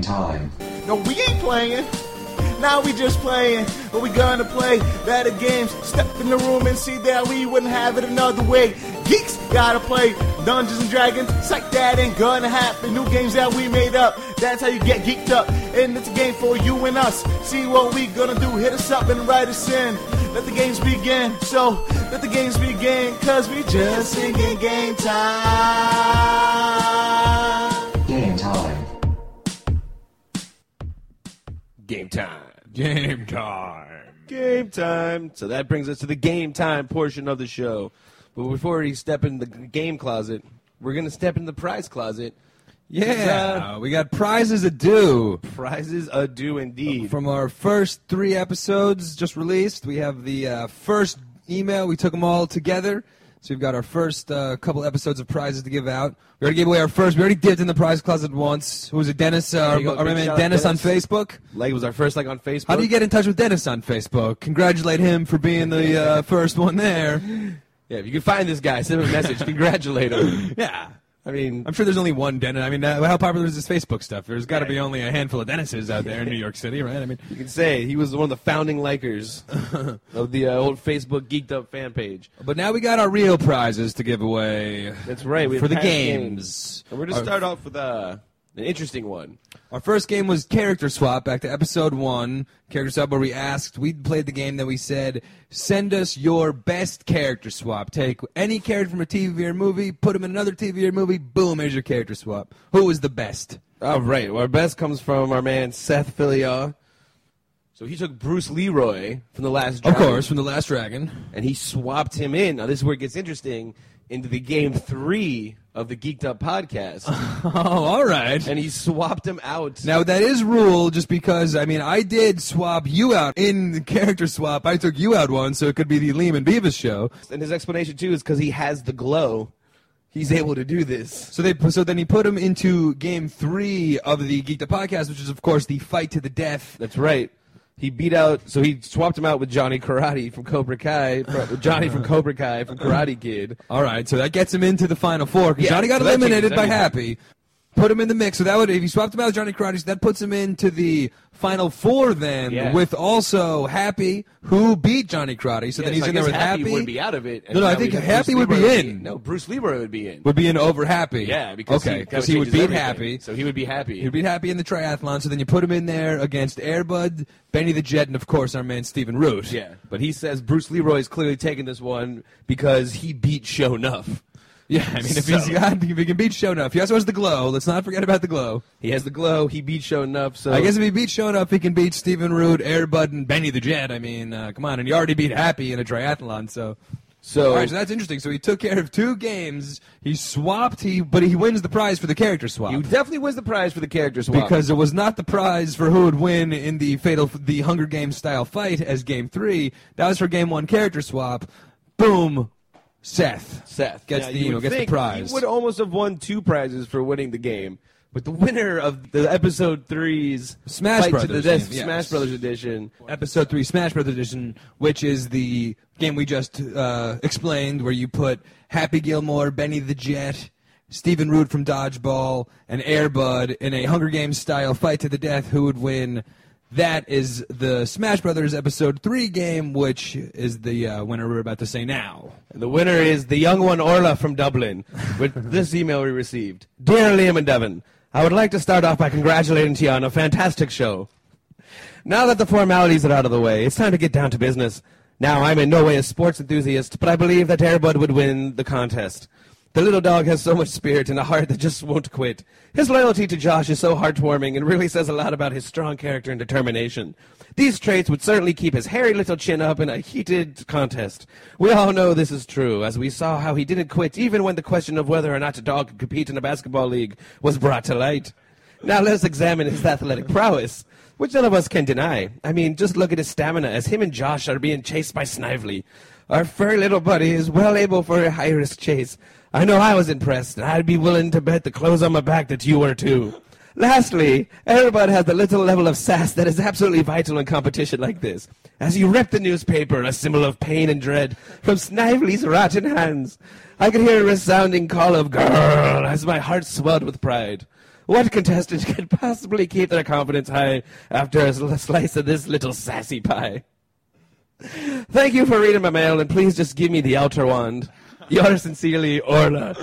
Time. No, we ain't playing. Now we just playing, but we gonna play better games. Step in the room and see that we wouldn't have it another way. Geeks gotta play Dungeons and Dragons. Psych, that ain't gonna happen. New games that we made up. That's how you get geeked up. And it's a game for you and us. See what we gonna do. Hit us up and write us in. Let the games begin. So let the games begin. Cause we just singing game time. Game time. Game time. Game time. So that brings us to the game time portion of the show. But before we step in the game closet, we're going to step in the prize closet. Yeah, we got prizes to do Prizes are due indeed. from our first three episodes just released. We have the uh, first email. We took them all together. So we've got our first uh, couple episodes of prizes to give out. We already gave away our first. We already dipped in the prize closet once. Who was it? Dennis. Uh, go. our man out Dennis, on Facebook. Like was our first like on Facebook. How do you get in touch with Dennis on Facebook? Congratulate him for being the uh, first one there. Yeah, if you can find this guy, send him a message. Congratulate him. Yeah. I mean, I'm sure there's only one Dennis. I mean, uh, how popular is this Facebook stuff? There's got to be only a handful of Dennises out there in New York City, right? I mean, you can say he was one of the founding likers of the uh, old Facebook Geeked Up fan page. but now we got our real prizes to give away That's right. For the past games. And we're going to start off with uh, an interesting one. Our first game was character swap. Back to episode one, character swap, where we asked, we played the game that we said, send us your best character swap. Take any character from a TV or movie, put him in another TV or movie. Boom, here's your character swap. Who was the best? All right. Well, our best comes from our man Seth Fillion. So he took Bruce Leroy from the last. Of course, from the Last Dragon. and he swapped him in. Now this is where it gets interesting into the game three of the Geeked Up podcast, Oh, all right. and he swapped him out. Now that is rule, just because I mean I did swap you out in the character swap. I took you out one, so it could be the Liam and Beavis show. and his explanation too is because he has the glow. He's able to do this. So they so then he put him into game three of the Geek the Podcast, which is of course the fight to the death. That's right. He beat out, so he swapped him out with Johnny Karate from Cobra Kai, Johnny from Cobra Kai from Karate Kid. All right, so that gets him into the final four because Yeah, Johnny got so eliminated by. Happy. Put him in the mix. So that would if you swapped him out with Johnny Karate, so that puts him into the final four then with also Happy who beat Johnny Karate. So then he's so in there with Happy. Happy. would be out of it. No, no, I think Happy Bruce would be in. No, Bruce Leroy would be in. would be in over Happy. Yeah, because okay, he, because that he would beat everything. Happy. So he would be happy. He'd be happy in the triathlon, so then you put him in there against Airbud, Benny the Jet, and of course our man Stephen Root. yeah, but he says Bruce Leroy is clearly taking this one because he beat Show Nuff. Yeah, I mean, if he's So- got, if he can beat Shonuff, he also has the glow. Let's not forget about the glow. He has the glow. He beat Show Nuff. So I guess if he beats Shonuff, he can beat Stephen Root, Airbud, and Benny the Jet. I mean, uh, come on, and he already beat Happy in a triathlon, so. so. All right, so that's interesting. So he took care of two games. He swapped, he but he wins the prize for the character swap. he definitely wins the prize for the character swap because it was not the prize for who would win in the fatal the Hunger Games style fight as game three. That was for game one character swap. Boom, Seth. Seth gets the you you know, gets the prize. He would almost have won two prizes for winning the game. But the winner of the episode three's Smash Fight to the Brothers Death. Smash Brothers edition Episode three Smash Brothers Edition, which is the game we just uh, explained, where you put Happy Gilmore, Benny the Jet, Stephen Root from Dodgeball, and Airbud in a Hunger Games style fight to the death. Who would win? That is the Smash Brothers Episode three game, which is the uh, winner we're about to say now. And the winner is the young one Orla from Dublin. With this email we received. Dear Liam and Devin, I would like to start off by congratulating you on a fantastic show. Now that the formalities are out of the way, it's time to get down to business. Now, I'm in no way a sports enthusiast, but I believe that Airbud would win the contest. The little dog has so much spirit and a heart that just won't quit. His loyalty to Josh is so heartwarming and really says a lot about his strong character and determination. These traits would certainly keep his hairy little chin up in a heated contest. We all know this is true, as we saw how he didn't quit even when the question of whether or not a dog could compete in a basketball league was brought to light. Now let's examine his athletic prowess, which none of us can deny. I mean, just look at his stamina as him and Josh are being chased by Snively. Our furry little buddy is well able for a high risk chase. I know I was impressed, and I'd be willing to bet the clothes on my back that you were too. Lastly, everybody has the little level of sass that is absolutely vital in competition like this. As you rip the newspaper, a symbol of pain and dread, from Snively's rotten hands, I could hear a resounding call of girl as my heart swelled with pride. What contestant could possibly keep their confidence high after a slice of this little sassy pie? Thank you for reading my mail, and please just give me the Elder Wand. Yours sincerely, Orla.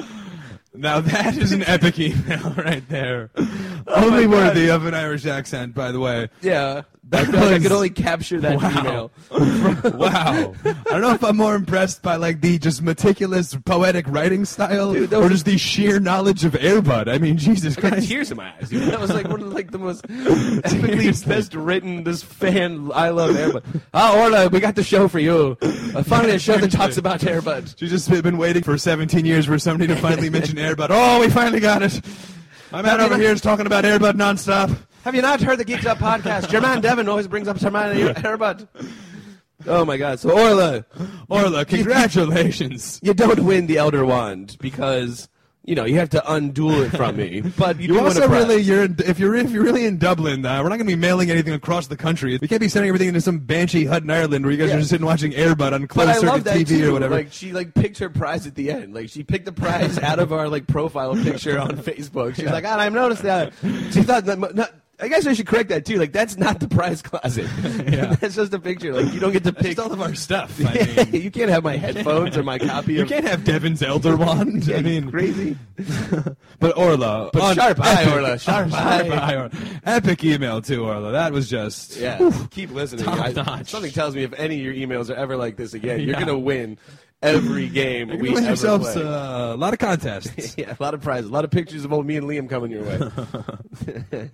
Now that is an epic email right there. Oh Only worthy of an Irish accent, by the way. Yeah. That I feel like I could only capture that Wow. email. wow. I don't know if I'm more impressed by like the just meticulous poetic writing style Dude, or was- just the sheer knowledge of Airbud. I mean, Jesus I got Christ. tears in my eyes. dude. That was like one of like the most epically best written. This fan, I love Airbud. Oh, Orla, we got the show for you. Uh, finally, a show that talks about Airbud. She's just been waiting for 17 years for somebody to finally mention Airbud. Oh, we finally got it. My man over here is talking about Airbud nonstop. Have you not heard the Geeked Up podcast? Jermaine Devon always brings up Jermaine Airbud. Oh my God! So Orla, Orla, congratulations. you don't win the Elder Wand because you know you have to undo it from me. But you, You do win a also really, you're in, if you're if you're really in Dublin, uh, we're not going to be mailing anything across the country. We can't be sending everything into some banshee hut in Ireland where you guys Yeah. are just sitting watching Airbud on closed circuit TV too. or whatever. Like she like picked her prize at the end. Like she picked the prize out of our like profile picture on Facebook. She's like, ah, I've noticed that. She thought that. Not, I guess I should correct that too. Like that's not the prize closet. Yeah. that's just a picture. Like you don't get to pick. just all of our stuff. I mean, you can't have my headphones or my copy. you of, can't have Devin's Elder Wand. Yeah, I mean, crazy. but Orla, But sharp eye, Orla, sharp eye. Orla. Epic email too, Orla. That was just Yeah, keep listening. I- something tells me if any of your emails are ever like this again, you're gonna win every game You're we win yourselves play. uh, a lot of contests. yeah, a lot of prizes, a lot of pictures of old me and Liam coming your way.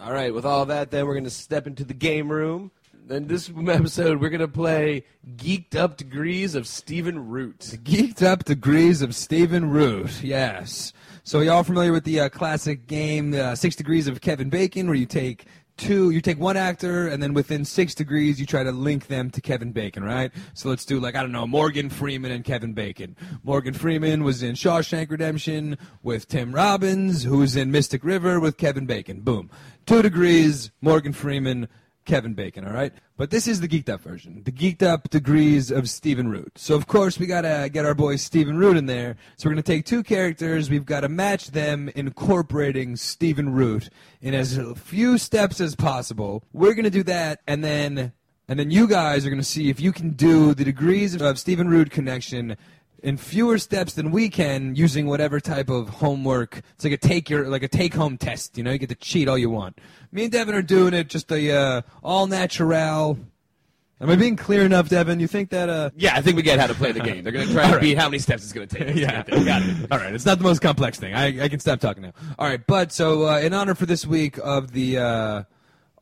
All right, with all that, then we're going to step into the game room. In this episode, we're going to play Geeked Up Degrees of Stephen Root. Geeked up degrees of Stephen Root. Yes. So y'all familiar with the uh, classic game uh, Six Degrees of Kevin Bacon, where you take two, you take one actor, and then within six degrees, you try to link them to Kevin Bacon, right? So let's do like I don't know, Morgan Freeman and Kevin Bacon. Morgan Freeman was in Shawshank Redemption with Tim Robbins, who was in Mystic River with Kevin Bacon. Boom. Two degrees, Morgan Freeman. Kevin Bacon, all right? But this is the geeked up version, the geeked up degrees of Stephen Root. So, of course, we got to get our boy Stephen Root in there. So, we're going to take two characters, we've got to match them, incorporating Stephen Root in as few steps as possible. We're going to do that, and then. And then you guys are going to see if you can do the degrees of Stephen Root connection in fewer steps than we can using whatever type of homework. It's like a take your like a take home test. You know, you get to cheat all you want. Me and Devin are doing it just a uh, all natural. Am I being clear enough, Devin? You think that? Uh, Yeah, I think we get how to play the game. They're going to try to beat how many steps it's going to take. yeah, got it. All right, it's not the most complex thing. I, I can stop talking now. All right, but so uh, in honor for this week of the uh,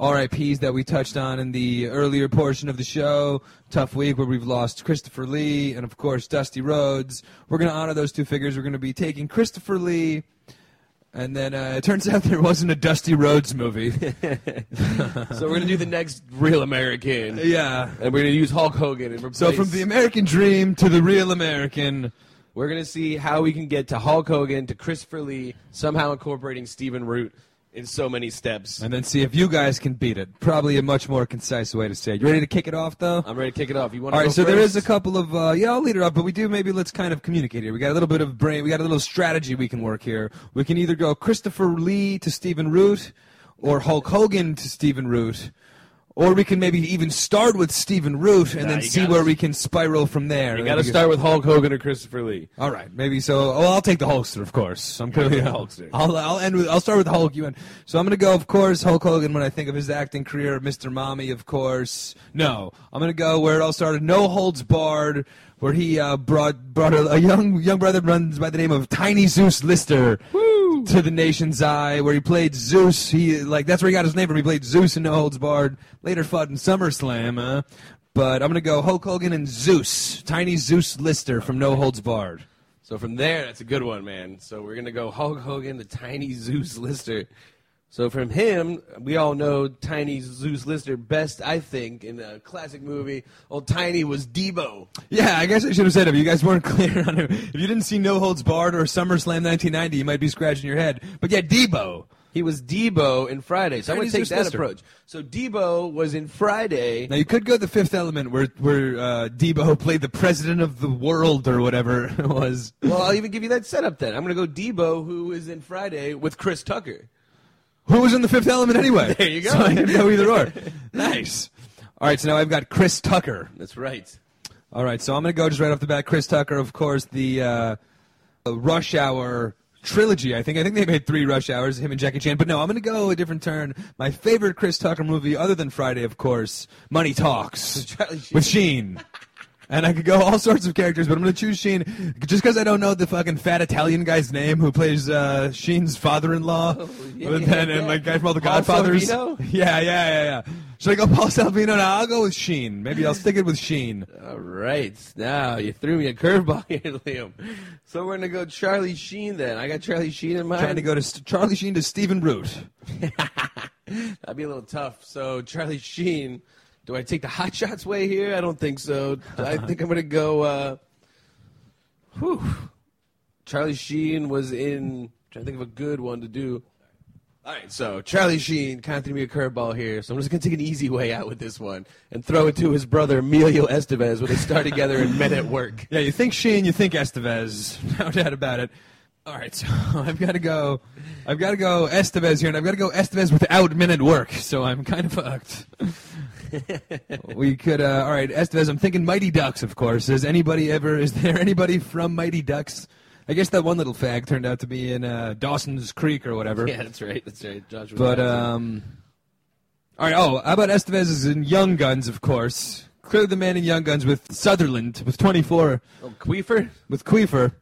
RIPS that we touched on in the earlier portion of the show, tough week where we've lost Christopher Lee and of course Dusty Rhodes. We're going to honor those two figures. We're going to be taking Christopher Lee. And then uh, it turns out there wasn't a Dusty Rhodes movie. So we're going to do the next real American. yeah. And we're going to use Hulk Hogan and replace. So from the American dream to the real American. We're going to see how we can get to Hulk Hogan to Christopher Lee, somehow incorporating Stephen Root in so many steps. And then see if you guys can beat it. Probably a much more concise way to say it. You ready to kick it off, though? I'm ready to kick it off. You want to All right, so first? there is a couple of uh, yeah, I'll lead it up, but we do maybe let's kind of communicate here. We got a little bit of brain, we got a little strategy we can work here. We can either go Christopher Lee to Stephen Root, or Hulk Hogan to Stephen Root, or we can maybe even start with Stephen Root and Nah, then see gotta- where we can spiral from there. You got to start with Hulk Hogan or Christopher Lee. All right, maybe so. Well, I'll take the Hulkster, of course. I'm clearly the a Hulkster. I'll I'll end with I'll start with Hulk. You end. So I'm gonna go, of course, Hulk Hogan when I think of his acting career. Mr. Mommy, of course. No, I'm gonna go where it all started. No holds barred, where he uh, brought brought a, a young young brother runs by the name of Tiny Zeus Lister. To the nation's eye, where he played Zeus. He like that's where he got his name from. He played Zeus in No Holds Barred. Later fought in SummerSlam. Uh, but I'm gonna go Hulk Hogan and Zeus, Tiny Zeus Lister from No Holds Barred. So from there, that's a good one, man. So we're gonna go Hulk Hogan, the Tiny Zeus Lister. So from him, we all know Tiny Zeus Lister best, I think, in a classic movie. Old Tiny was Debo. Yeah, I guess I should have said if you guys weren't clear on it. If you didn't see No Holds Barred or SummerSlam 1990, you might be scratching your head. But yeah, Debo. He was Debo in Friday, so I'm going to take that sister. approach. So Debo was in Friday. Now you could go the Fifth Element, where where uh, Debo played the president of the world or whatever it was. Well, I'll even give you that setup then. I'm going to go Debo, who is in Friday with Chris Tucker. Who was in the Fifth Element anyway? There you go. So I can go either or. nice. All right, so now I've got Chris Tucker. That's right. All right, so I'm going to go just right off the bat. Chris Tucker, of course, the uh, uh, Rush Hour trilogy. I think I think they made three Rush Hours, him and Jackie Chan. But no, I'm going to go a different turn. My favorite Chris Tucker movie, other than Friday, of course, Money Talks with Sheen. And I could go all sorts of characters, but I'm going to choose Sheen just because I don't know the fucking fat Italian guy's name who plays uh, Sheen's father-in-law, Oh, yeah, and, yeah, and, like guy from all the Paul Godfathers. Sorvino? Yeah, yeah, yeah, yeah. Should I go Paul Sorvino? No, I'll go with Sheen. Maybe I'll stick it with Sheen. All right. Now, you threw me a curveball here, Liam. So we're going to go Charlie Sheen then. I got Charlie Sheen in mind. Trying to go to St- Charlie Sheen to Stephen Root. That'd be a little tough. So Charlie Sheen, do I take the hot shots way here? I don't think so. I think I'm gonna go. Uh, whew. Charlie Sheen was in. Trying to think of a good one to do. All right, so Charlie Sheen kind of me a curveball here, so I'm just gonna take an easy way out with this one and throw it to his brother Emilio Estevez when they star together in Men at Work. Yeah, you think Sheen, you think Estevez. No doubt about it. All right, so I've got to go. I've got to go Estevez here, and I've got to go Estevez without Men at Work. So I'm kind of fucked. We could. Uh, all right, Estevez. I'm thinking Mighty Ducks, of course. Is anybody ever? Is there anybody from Mighty Ducks? I guess that one little fag turned out to be in uh, Dawson's Creek or whatever. Yeah, that's right. That's right. Joshua But um, all right. Oh, how about Estevez is in Young Guns, of course. Clearly the man in Young Guns with Sutherland with 24 oh, Queefer. with Queefer.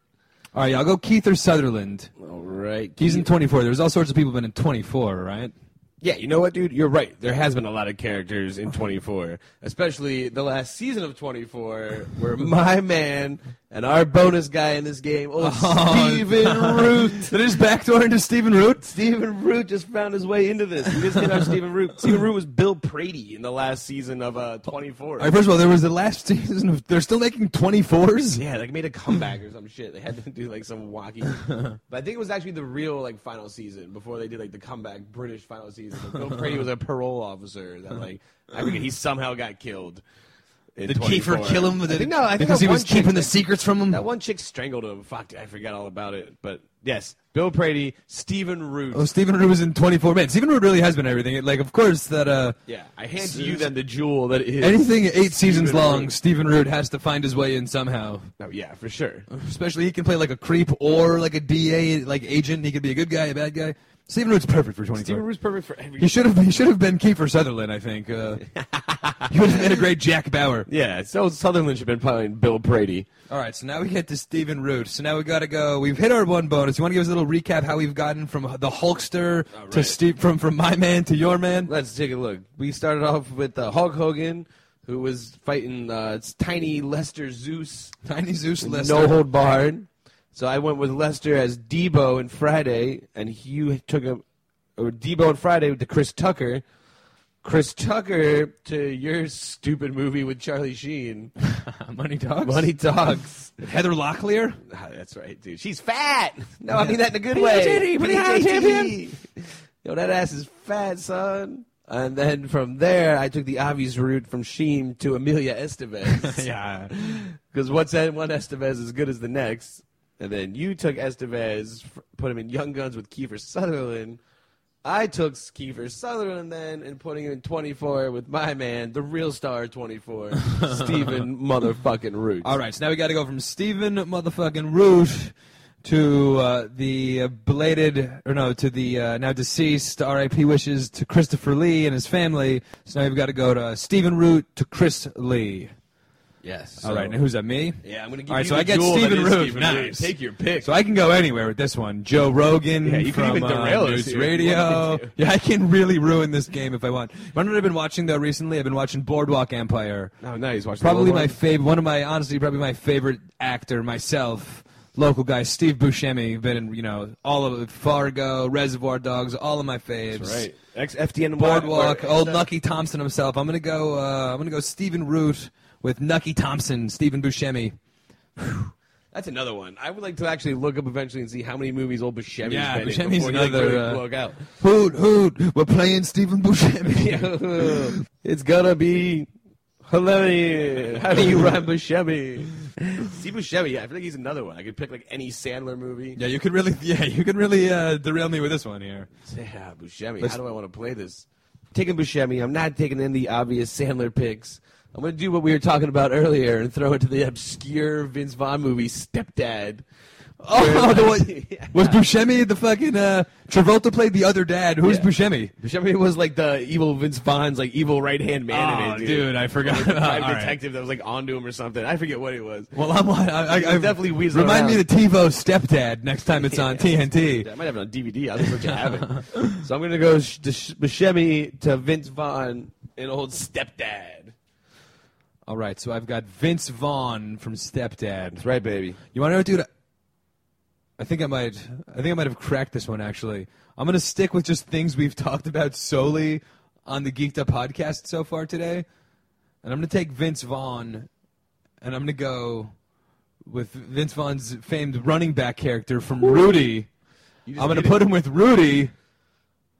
All right, I'll go Kiefer Sutherland. All right. He's in 24. There's all sorts of people been in 24, right? Yeah, you know what, dude? You're right. There has been a lot of characters in 24, especially the last season of 24, where my man and our bonus guy in this game, oh, Stephen Root. That is backdoor into Stephen Root. Stephen Root just found his way into this. We just hit our Stephen Root. Stephen Root was Bill Prady in the last season of uh, 24. All right, first of all, there was the last season of. They're still making 24s. Yeah, like made a comeback or some shit. They had to do like some wacky. but I think it was actually the real like final season before they did like the comeback British final season. Bill Prady was a parole officer that like I forget he somehow got killed. In Did 24. Kiefer kill him? I think, no, I think because he was one chick- keeping the secrets from him. That one chick strangled him. Fuck, I forgot all about it. But yes, Bill Prady, Stephen Root. Oh, Stephen Root was in 24. Man, Stephen Root really has been everything. Like, of course, that uh, yeah, I hand to you then the jewel that is anything eight seasons long, Root. Stephen Root has to find his way in somehow. Oh yeah, for sure. Especially he can play like a creep or like a DA, like agent. He could be a good guy, a bad guy. Stephen Root's perfect for 24. Stephen Root's perfect for every. He should have. He should have been Kiefer Sutherland. I think. Uh, he would have been a great Jack Bauer. Yeah, so Sutherland should have been playing Bill Prady. All right, so now we get to Stephen Root. So now we got to go. We've hit our one bonus. You want to give us a little recap how we've gotten from the Hulkster All to. Steve, from from my man to your man. Let's take a look. We started off with uh, Hulk Hogan, who was fighting uh, it's tiny Lister Zeus, Tiny Zeus Lister. no hold barred. So I went with Lister as Debo and Friday, and you took a or Debo and Friday to Chris Tucker. Chris Tucker to your stupid movie with Charlie Sheen, Money Dogs. Money Talks. Heather Locklear. Ah, that's right, dude. She's fat. No, I mean that in a good way. pretty high champion. PJT. Yo, that ass is fat, son. And then from there, I took the obvious route from Sheen to Emilio Estevez. yeah. Because what's that one Estevez as good as the next? And then you took Estevez, put him in Young Guns with Kiefer Sutherland. I took Kiefer Sutherland then and putting him in 24 with my man, the real star 24, Stephen motherfucking Root. All right, so now we got to go from Stephen motherfucking Root to uh, the uh, belated, or no, to the uh, now deceased R.I.P. wishes to Christopher Lee and his family. So now we've got to go to Stephen Root to Chris Lee. Yes. All right, now who's that? Me? Yeah, I'm gonna give All right, you so I get Stephen Root. Nice. Take your pick. So I can go anywhere with this one. Joe Rogan Yeah, you can from even derail uh, News here Radio. Yeah, I can really ruin this game if I want. You know what I've been watching though recently? I've been watching Boardwalk Empire. oh, nice. Watch Probably my favorite, one of my honestly, probably my favorite actor myself, local guy Steve Buscemi. Been in you know all of Fargo, Reservoir Dogs, all of my faves. That's right. Ex FDN Boardwalk, old Nucky Thompson himself. I'm gonna go. Uh, I'm gonna go Stephen Root with Nucky Thompson, Stephen Buscemi. That's another one. I would like to actually look up eventually and see how many movies old Buscemi's Yeah, been in Buscemi's before he, like, another, uh, broke out. Hoot, hoot, we're playing Stephen Buscemi. it's gonna be hilarious. How do you rhyme Buscemi? Steve Buscemi, yeah, I feel like he's another one. I could pick like any Sandler movie. yeah, you could really, yeah, you could really uh, derail me with this one here. Yeah, Buscemi. Let's- How do I want to play this? Taking Buscemi. I'm not taking in the obvious Sandler picks. I'm going to do what we were talking about earlier and throw it to the obscure Vince Vaughn movie, Stepdad. Oh, the one, Yeah. was Buscemi the fucking uh, Travolta played the other dad? Who's Yeah. Buscemi? Buscemi was like the evil Vince Vaughn's like evil right hand man in Oh, it, dude. dude, I forgot Like private right. detective that was like onto him or something. I forget what he was. Well, I'm I, I, I, definitely weasel. Remind me around. of the TiVo stepdad next time it's on TNT. I might have it on DVD. I think I have it. so I'm going to go sh- to Buscemi to Vince Vaughn in old Stepdad. All right, so I've got Vince Vaughn from Stepdad. That's right, baby. You want to know, dude? I think I might. I think I might have cracked this one. Actually, I'm gonna stick with just things we've talked about solely on the Geeked Up podcast so far today, and I'm gonna take Vince Vaughn, and I'm gonna go with Vince Vaughn's famed running back character from Rudy. I'm gonna put him with Rudy,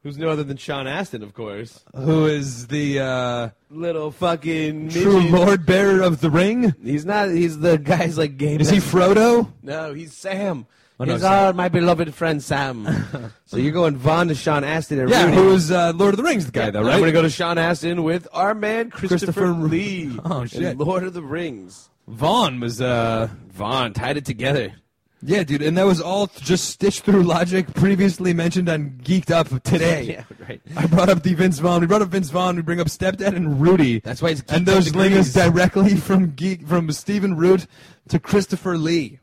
Who's no other than Sean Astin, of course. who is the uh, Little fucking true midget. Lord Bearer of the Ring. He's not. He's the guy's like game. Is he Frodo? No, he's Sam. Oh, no, he's Sam. our my beloved friend Sam. so you're going Vaughn to Sean Astin and Yeah, Rudy. who is uh, Lord of the Rings the guy though, I'm right? going to go to Sean Astin with our man Christopher, Christopher- Lee. Oh, shit. Lord of the Rings. Vaughn was uh, Vaughn tied it together. Yeah, dude, and that was all just stitched through logic previously mentioned on Geeked Up today. Yeah, right. I brought up the Vince Vaughn. We brought up Vince Vaughn. We bring up Stepdad and Rudy. That's why it's and Geeked Up those link us degrees. directly from Geek from Stephen Root to Christopher Lee.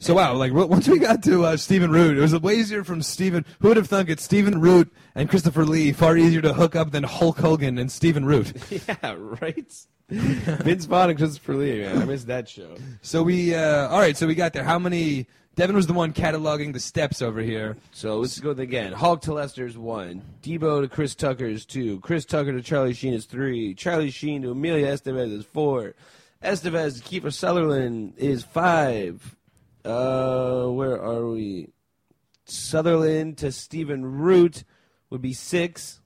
So wow, like once we got to uh, Stephen Root, it was way easier from Stephen. Who would have thunk it? Stephen Root and Christopher Lee far easier to hook up than Hulk Hogan and Stephen Root. Yeah, right. Vince Vaughn and Christopher Lee. Man, I missed that show. So we, uh, all right. So we got there. How many? Devin was the one cataloging the steps over here. So let's go again. Hulk to Lister's one. Debo to Chris Tucker's two. Chris Tucker to Charlie Sheen is three. Charlie Sheen to Emilio Estevez is four. Estevez to Kiefer Sutherland is five. Uh, where are we? Sutherland to Stephen Root would be six.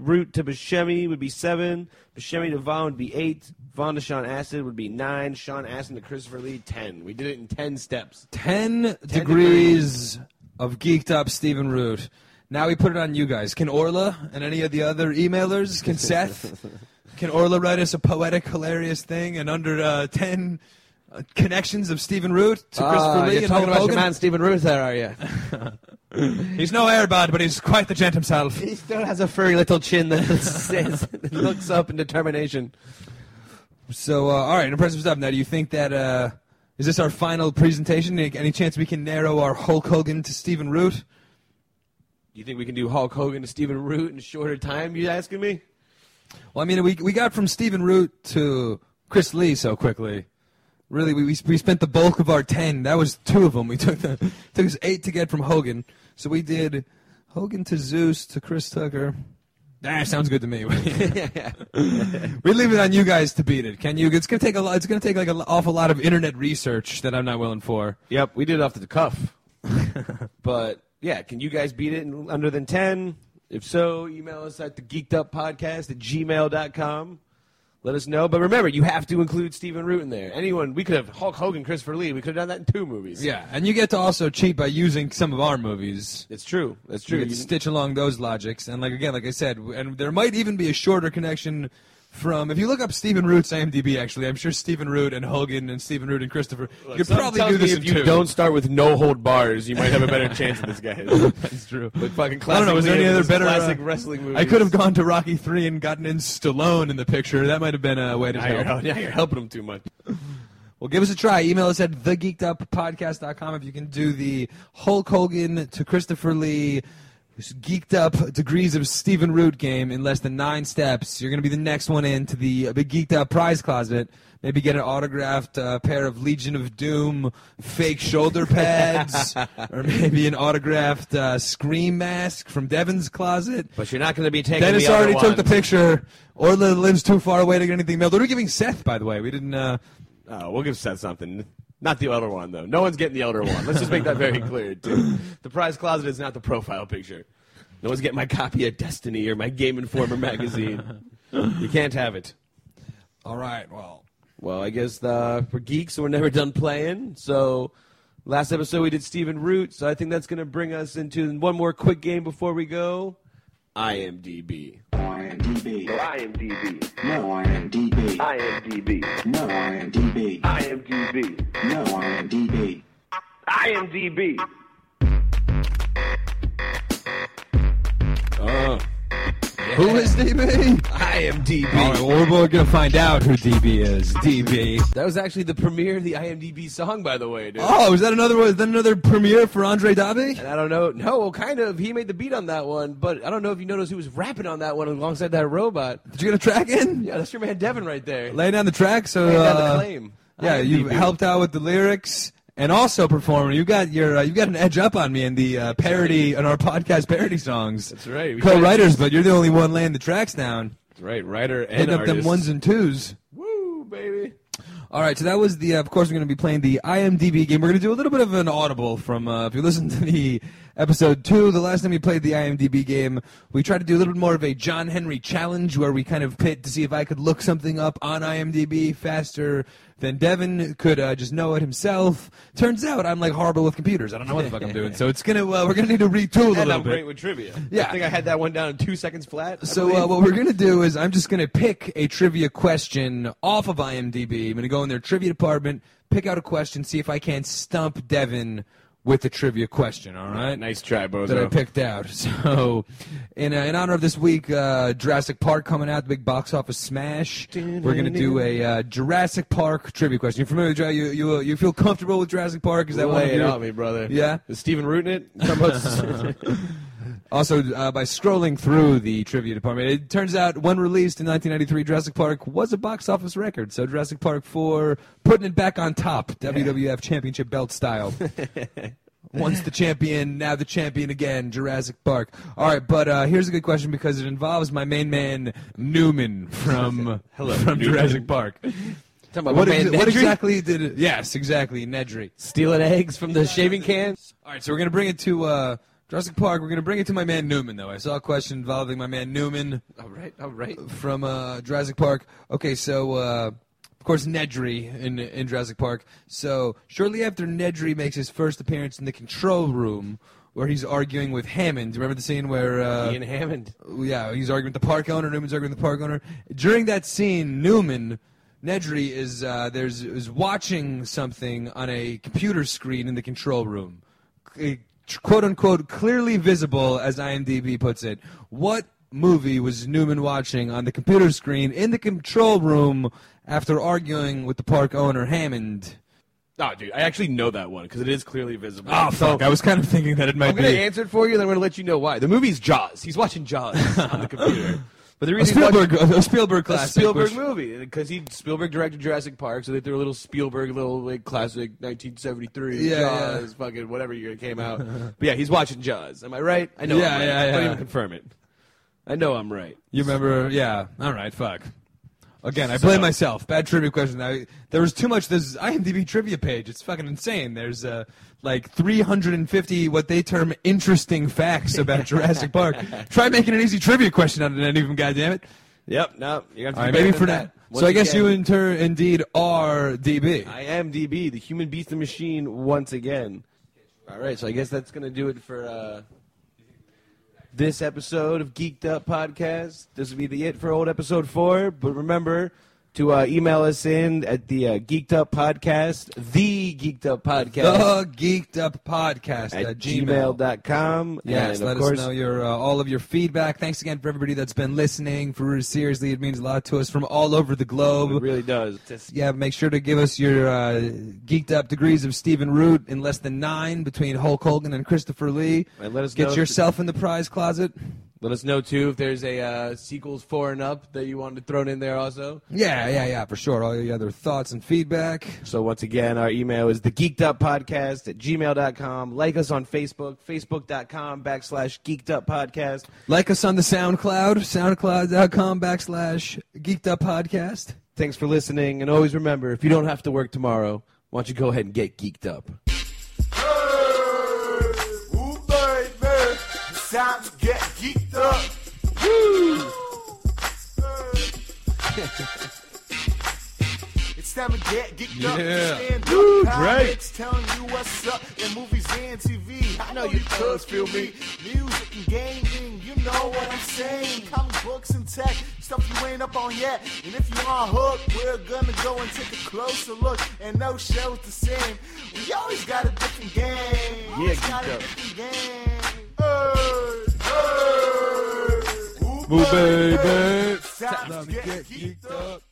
Root to Buscemi would be seven. Buscemi to Vaughn would be eight. Vaughn to Sean Astin would be nine. Sean Astin to Christopher Lee, ten. We did it in ten steps. 10, degrees of geeked up Stephen Root. Now we put it on you guys. Can Orla and any of the other emailers, can Seth, can Orla write us a poetic, hilarious thing and under uh, 10 uh, connections of Stephen Root to Christopher Ah, Lee you're and talking Hulk about Hogan? your man Stephen Root there, are you? He's no airbud, but he's quite the gent himself. He still has a furry little chin that says, looks up in determination. So, uh, all right, impressive stuff. Now, do you think that uh, is this our final presentation? Any, any chance we can narrow our Hulk Hogan to Stephen Root? Do you think we can do Hulk Hogan to Stephen Root in a shorter time? You asking me? Well, I mean, we we got from Stephen Root to Chris Lee so quickly. Really, we, we spent the bulk of our ten. That was two of them. We took the took us eight to get from Hogan. So we did Hogan to Zeus to Chris Tucker. That sounds good to me. we leave it on you guys to beat it. Can you? It's gonna take a lot. It's gonna take like an awful lot of internet research that I'm not willing for. Yep, we did it off the cuff. but yeah, can you guys beat it in under than ten? If so, email us at the geeked up podcast at gmail.com. Let us know. But remember, you have to include Stephen Root in there. Anyone, we could have Hulk Hogan, Christopher Lee. We could have done that in two movies. Yeah, and you get to also cheat by using some of our movies. It's true. That's You true. to You- stitch along those logics, and like again, like I said, and there might even be a shorter connection from if you look up Stephen Root's IMDb. Actually, I'm sure Stephen Root and Hogan and Stephen Root and Christopher Look, you could probably do this if you two. don't start with no hold bars, you might have a better chance with this guy. That's true. Like fucking I don't classic. know. Was there any other better classic uh, wrestling movies? I could have gone to Rocky Three and gotten in Stallone in the picture. That might have been a way to Now you're, help. now you're helping him too much. Well, give us a try. Email us at thegeekeduppodcast.com if you can do the Hulk Hogan to Christopher Lee geeked up degrees of Stephen Root game in less than nine steps. You're going to be the next one into the big geeked up prize closet. Maybe get an autographed uh, pair of Legion of Doom fake shoulder pads, or maybe an autographed uh, Scream mask from Devin's closet. But you're not going to be taking Dennis the other already took the picture. Or the lives too far away to get anything mailed. What are we giving Seth, by the way? We didn't. Uh, Oh, we'll give Seth something. Not the Elder Wand, though. No one's getting the Elder Wand. Let's just make that very clear, too. The prize closet is not the profile picture. No one's getting my copy of Destiny or my Game Informer magazine. you can't have it. All right. Well, Well, I guess uh, we're geeks, so we're never done playing. So, last episode we did Stephen Root, so I think that's going to bring us into one more quick game before we go. IMDb. IMDb. IMDb. No IMDb. IMDb. No IMDb. IMDb. No IMDb. IMDb. Oh, who is DB? IMDb. All right, well, we're going to find out who DB is. DB. That was actually the premiere of the IMDb song, by the way, dude. Oh, is that another is that another premiere for Andre Dabe? And I don't know. No, well, kind of. He made the beat on that one, but I don't know if you noticed who was rapping on that one alongside that robot. Did you get a track in? Yeah, that's your man Devin right there. Lay down the track. So Laying down the uh, claim. Yeah, you helped out with the lyrics and also performing. You got your uh, you got an edge up on me in the uh, parody on our podcast parody songs. That's right. We Co-writers, but you're the only one laying the tracks down, That's right. Writer and hitting up them ones and twos. Woo, baby. All right, so that was the. Uh, of course, we're going to be playing the IMDb game. We're going to do a little bit of an audible from. Uh, if you listen to the episode two, the last time we played the IMDb game, we tried to do a little bit more of a John Henry challenge, where we kind of pit to see if I could look something up on IMDb faster than Devin could uh, just know it himself. Turns out I'm like horrible with computers. I don't know what the fuck I'm doing. So it's gonna. Uh, we're gonna need to retool a And little I'm bit. great with trivia. Yeah. I think I had that one down in two seconds flat. I So uh, what we're gonna do is I'm just gonna pick a trivia question off of IMDb. I'm gonna go in their trivia department, pick out a question, see if I can stump Devin with the trivia question. All right. nice try, Bozo. That I picked out. So, in, uh, in honor of this week, uh, Jurassic Park coming out, the big box office smash. We're gonna do a uh, Jurassic Park trivia question. You familiar with you you you feel comfortable with Jurassic Park? Is that one Lay of it your on me, brother. Yeah? Is Stephen rooting it? Also, uh, by scrolling through the trivia department, it turns out when released in 1993, Jurassic Park was a box office record. So Jurassic Park 4, putting it back on top, WWF Championship belt style. Once the champion, now the champion again, Jurassic Park. All right, but uh, here's a good question because it involves my main man Newman from Hello, from Newman. Jurassic Park. Talking about What, ex- what exactly did it? Yes, exactly, Nedry. Stealing eggs from the shaving cans. All right, so we're gonna bring it to uh, Jurassic Park. We're gonna bring it to my man Newman, though. I saw a question involving my man Newman All right, all right. from uh, Jurassic Park. Okay, so uh, of course Nedry in in Jurassic Park. So shortly after Nedry makes his first appearance in the control room, where he's arguing with Hammond. Remember the scene where? Uh, Ian Hammond. yeah, he's arguing with the park owner. Newman's arguing with the park owner. During that scene, Newman, Nedry is uh, there's is watching something on a computer screen in the control room, C- quote unquote, clearly visible, as IMDb puts it. What movie was Newman watching on the computer screen in the control room after arguing with the park owner Hammond? Oh, dude, I actually know that one because it is clearly visible. Oh So, fuck! I was kind of thinking that it might be. I'm going to answer it for you, then I'm going to let you know why. The movie's Jaws. He's watching Jaws on the computer. But the a reason watching- Spielberg, a Spielberg classic, a. Spielberg which- movie because he Spielberg directed Jurassic Park, so they threw a little Spielberg, little like classic 1973 Yeah, Jaws, fucking whatever year it came out. but yeah, he's watching Jaws. Am I right? I know. Yeah, I'm right. yeah, Don't even confirm it. I know I'm right. You remember? Yeah. All right. Fuck. Again, I blame myself. Bad trivia question. I, there was too much. This IMDb trivia page. It's fucking insane. There's uh, like 350 what they term interesting facts about Jurassic Park. Try making an easy trivia question out of any of them. Goddamn it! Yep. No, you have to All right, be maybe for that. Once So I guess again, you turn indeed are DB. I am DB, the human beast the machine, once again. All right, so I guess that's going to do it for uh, this episode of Geeked Up Podcast. This will be the it for old episode four. But remember to uh, email us in at the uh, Geeked Up Podcast, the Geeked Up Podcast. The Geeked Up Podcast at, at Gmail. gmail.com. Yes, and let of course, us know your uh, all of your feedback. Thanks again for everybody that's been listening. For seriously, it means a lot to us from all over the globe. It really does. Yeah, make sure to give us your uh, geeked up degrees of Stephen Root in less than nine between Hulk Hogan and Christopher Lee. And let us Get if- yourself in the prize closet. Let us know, too, if there's a uh, sequels four and up that you wanted thrown in there also. Yeah, yeah, yeah, for sure. All your other thoughts and feedback. So once again, our email is the geeked up podcast at gmail.com. Like us on Facebook, facebook.com backslash geeked up podcast. Like us on the SoundCloud, soundcloud.com backslash geeked up podcast. Thanks for listening. And always remember, if you don't have to work tomorrow, Why don't you go ahead and get geeked up? Geeked up. It's time to get geeked up. Yeah. Stand up. Woo, Comics telling you what's up in movies and TV. I know you cuz feel me. Music and gaming, you know what I'm saying. Comic books and tech, stuff you ain't up on yet. And if you on hook, we're gonna go and take a closer look. And no show's the same. We always got a different game. Always got a up. different game. Hey, Ooh, baby. Time to get geeked up.